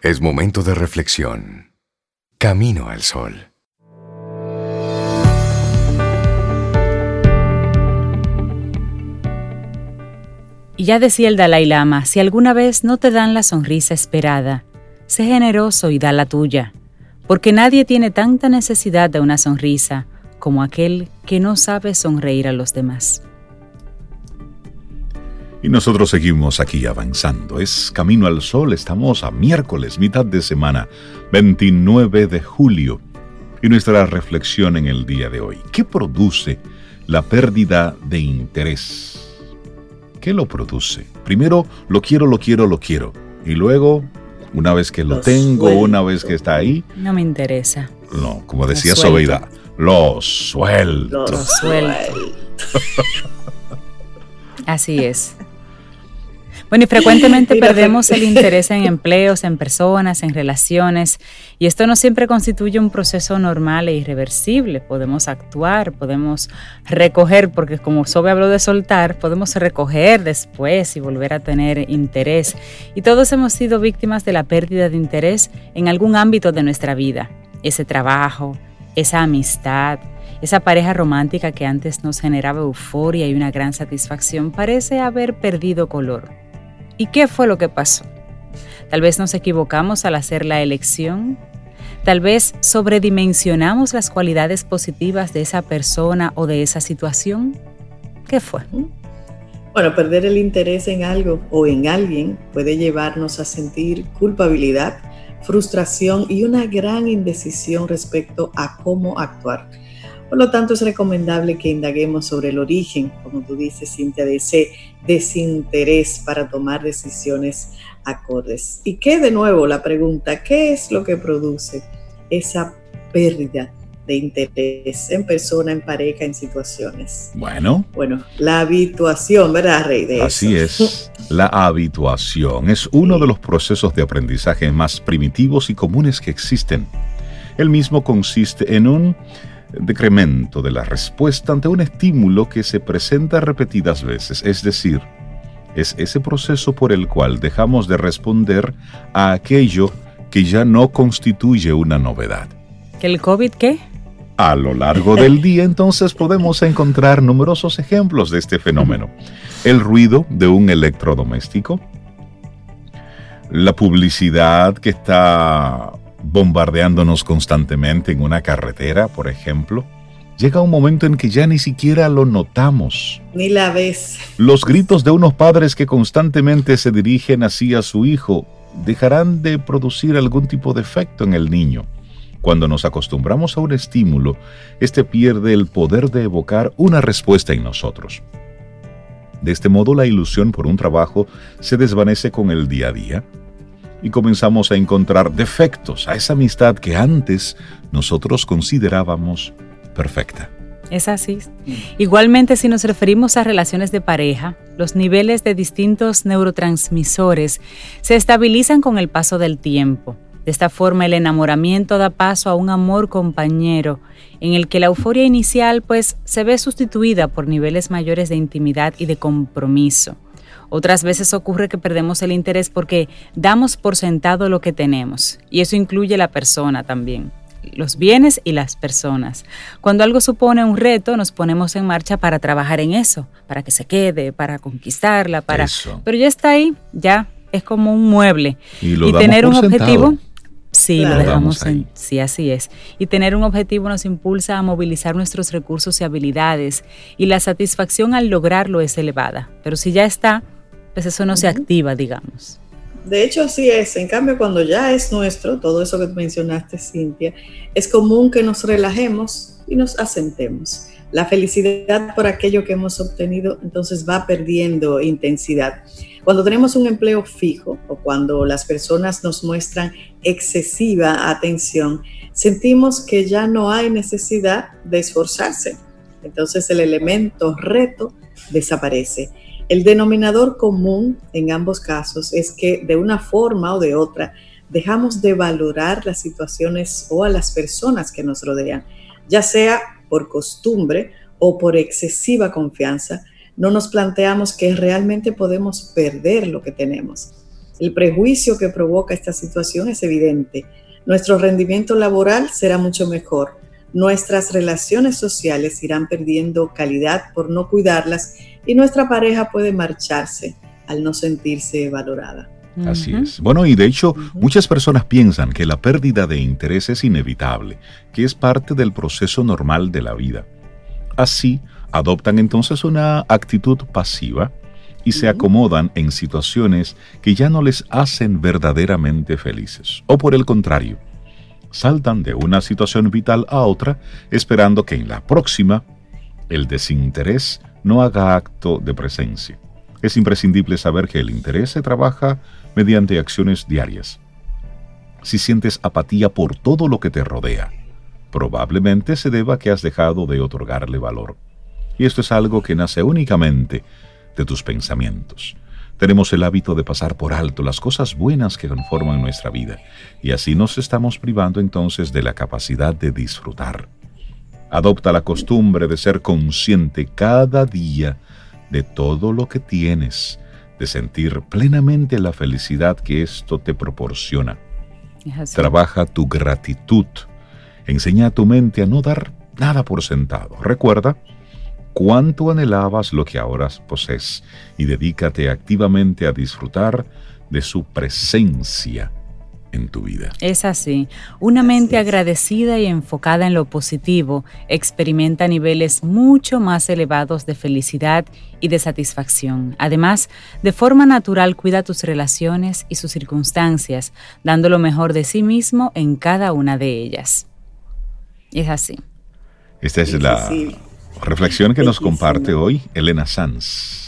Es momento de reflexión. Camino al sol. Ya decía el Dalai Lama, si alguna vez no te dan la sonrisa esperada, sé generoso y da la tuya, porque nadie tiene tanta necesidad de una sonrisa como aquel que no sabe sonreír a los demás. Y nosotros seguimos aquí avanzando. Es Camino al Sol, estamos a miércoles, mitad de semana, 29 de julio. Y nuestra reflexión en el día de hoy. ¿Qué produce la pérdida de interés? ¿Qué lo produce? Primero, lo quiero, lo quiero, lo quiero. Y luego, una vez que lo, tengo, una vez que está ahí. No me interesa. No, como decía Sobeida, lo suelto. Lo suelto. Así es. Bueno, y frecuentemente perdemos el interés en empleos, en personas, en relaciones, y esto no siempre constituye un proceso normal e irreversible. Podemos actuar, podemos recoger, porque como Sobe habló de soltar, podemos recoger después y volver a tener interés. Y todos hemos sido víctimas de la pérdida de interés en algún ámbito de nuestra vida. Ese trabajo, esa amistad, esa pareja romántica que antes nos generaba euforia y una gran satisfacción parece haber perdido color. ¿Y qué fue lo que pasó? Tal vez nos equivocamos al hacer la elección. Tal vez sobredimensionamos las cualidades positivas de esa persona o de esa situación. ¿Qué fue? Bueno, perder el interés en algo o en alguien puede llevarnos a sentir culpabilidad, frustración y una gran indecisión respecto a cómo actuar. Por lo tanto, es recomendable que indaguemos sobre el origen, como tú dices, Cintia, de ese desinterés para tomar decisiones acordes. Y qué de nuevo la pregunta, ¿qué es lo que produce esa pérdida de interés en persona, en pareja, en situaciones? Bueno. Bueno, la habituación, ¿verdad, Rey? De así es. La habituación es uno de los procesos de aprendizaje más primitivos y comunes que existen. El mismo consiste en un decremento de la respuesta ante un estímulo que se presenta repetidas veces, es decir, es ese proceso por el cual dejamos de responder a aquello que ya no constituye una novedad. ¿Que el COVID qué? A lo largo del día entonces podemos encontrar numerosos ejemplos de este fenómeno. El ruido de un electrodoméstico, la publicidad que está bombardeándonos constantemente en una carretera, por ejemplo, llega un momento en que ya ni siquiera lo notamos. Ni la ves. Los gritos de unos padres que constantemente se dirigen así a su hijo dejarán de producir algún tipo de efecto en el niño. Cuando nos acostumbramos a un estímulo, este pierde el poder de evocar una respuesta en nosotros. De este modo, la ilusión por un trabajo se desvanece con el día a día y comenzamos a encontrar defectos a esa amistad que antes nosotros considerábamos perfecta. Es así. Igualmente, si nos referimos a relaciones de pareja, los niveles de distintos neurotransmisores se estabilizan con el paso del tiempo. De esta forma, el enamoramiento da paso a un amor compañero, en el que la euforia inicial pues se ve sustituida por niveles mayores de intimidad y de compromiso. Otras veces ocurre que perdemos el interés porque damos por sentado lo que tenemos, y eso incluye la persona también los bienes y las personas. Cuando algo supone un reto, nos ponemos en marcha para trabajar en eso, para que se quede, para conquistarla, para... Pero ya está ahí, ya es como un mueble. Y, tener un objetivo... Sí, lo dejamos en, sí, así es. Y tener un objetivo nos impulsa a movilizar nuestros recursos y habilidades, y la satisfacción al lograrlo es elevada. Pero si ya está, pues eso no se activa, digamos. De hecho, así es. En cambio, cuando ya es nuestro, todo eso que mencionaste, Cintia, es común que nos relajemos y nos asentemos. La felicidad por aquello que hemos obtenido entonces va perdiendo intensidad. Cuando tenemos un empleo fijo o cuando las personas nos muestran excesiva atención, sentimos que ya no hay necesidad de esforzarse. Entonces el elemento reto desaparece. El denominador común en ambos casos es que de una forma o de otra dejamos de valorar las situaciones o a las personas que nos rodean, ya sea por costumbre o por excesiva confianza, no nos planteamos que realmente podemos perder lo que tenemos. El prejuicio que provoca esta situación es evidente. Nuestro rendimiento laboral será mucho mejor. Nuestras relaciones sociales irán perdiendo calidad por no cuidarlas y nuestra pareja puede marcharse al no sentirse valorada. Así es. Bueno, y de hecho, muchas personas piensan que la pérdida de interés es inevitable, que es parte del proceso normal de la vida. Así, adoptan entonces una actitud pasiva y se acomodan en situaciones que ya no les hacen verdaderamente felices. O por el contrario, saltan de una situación vital a otra esperando que en la próxima el desinterés no haga acto de presencia. Es imprescindible saber que el interés se trabaja mediante acciones diarias. Si sientes apatía por todo lo que te rodea, probablemente se deba que has dejado de otorgarle valor. Y esto es algo que nace únicamente de tus pensamientos. Tenemos el hábito de pasar por alto las cosas buenas que conforman nuestra vida, y así nos estamos privando entonces de la capacidad de disfrutar. Adopta la costumbre de ser consciente cada día de todo lo que tienes, de sentir plenamente la felicidad que esto te proporciona. Trabaja tu gratitud. Enseña a tu mente a no dar nada por sentado. Recuerda cuánto anhelabas lo que ahora posees y dedícate activamente a disfrutar de su presencia en tu vida. Es así. Una mente agradecida y enfocada en lo positivo experimenta niveles mucho más elevados de felicidad y de satisfacción. Además, de forma natural cuida tus relaciones y sus circunstancias, dando lo mejor de sí mismo en cada una de ellas. Es así. Esta es la reflexión que nos comparte hoy Elena Sanz.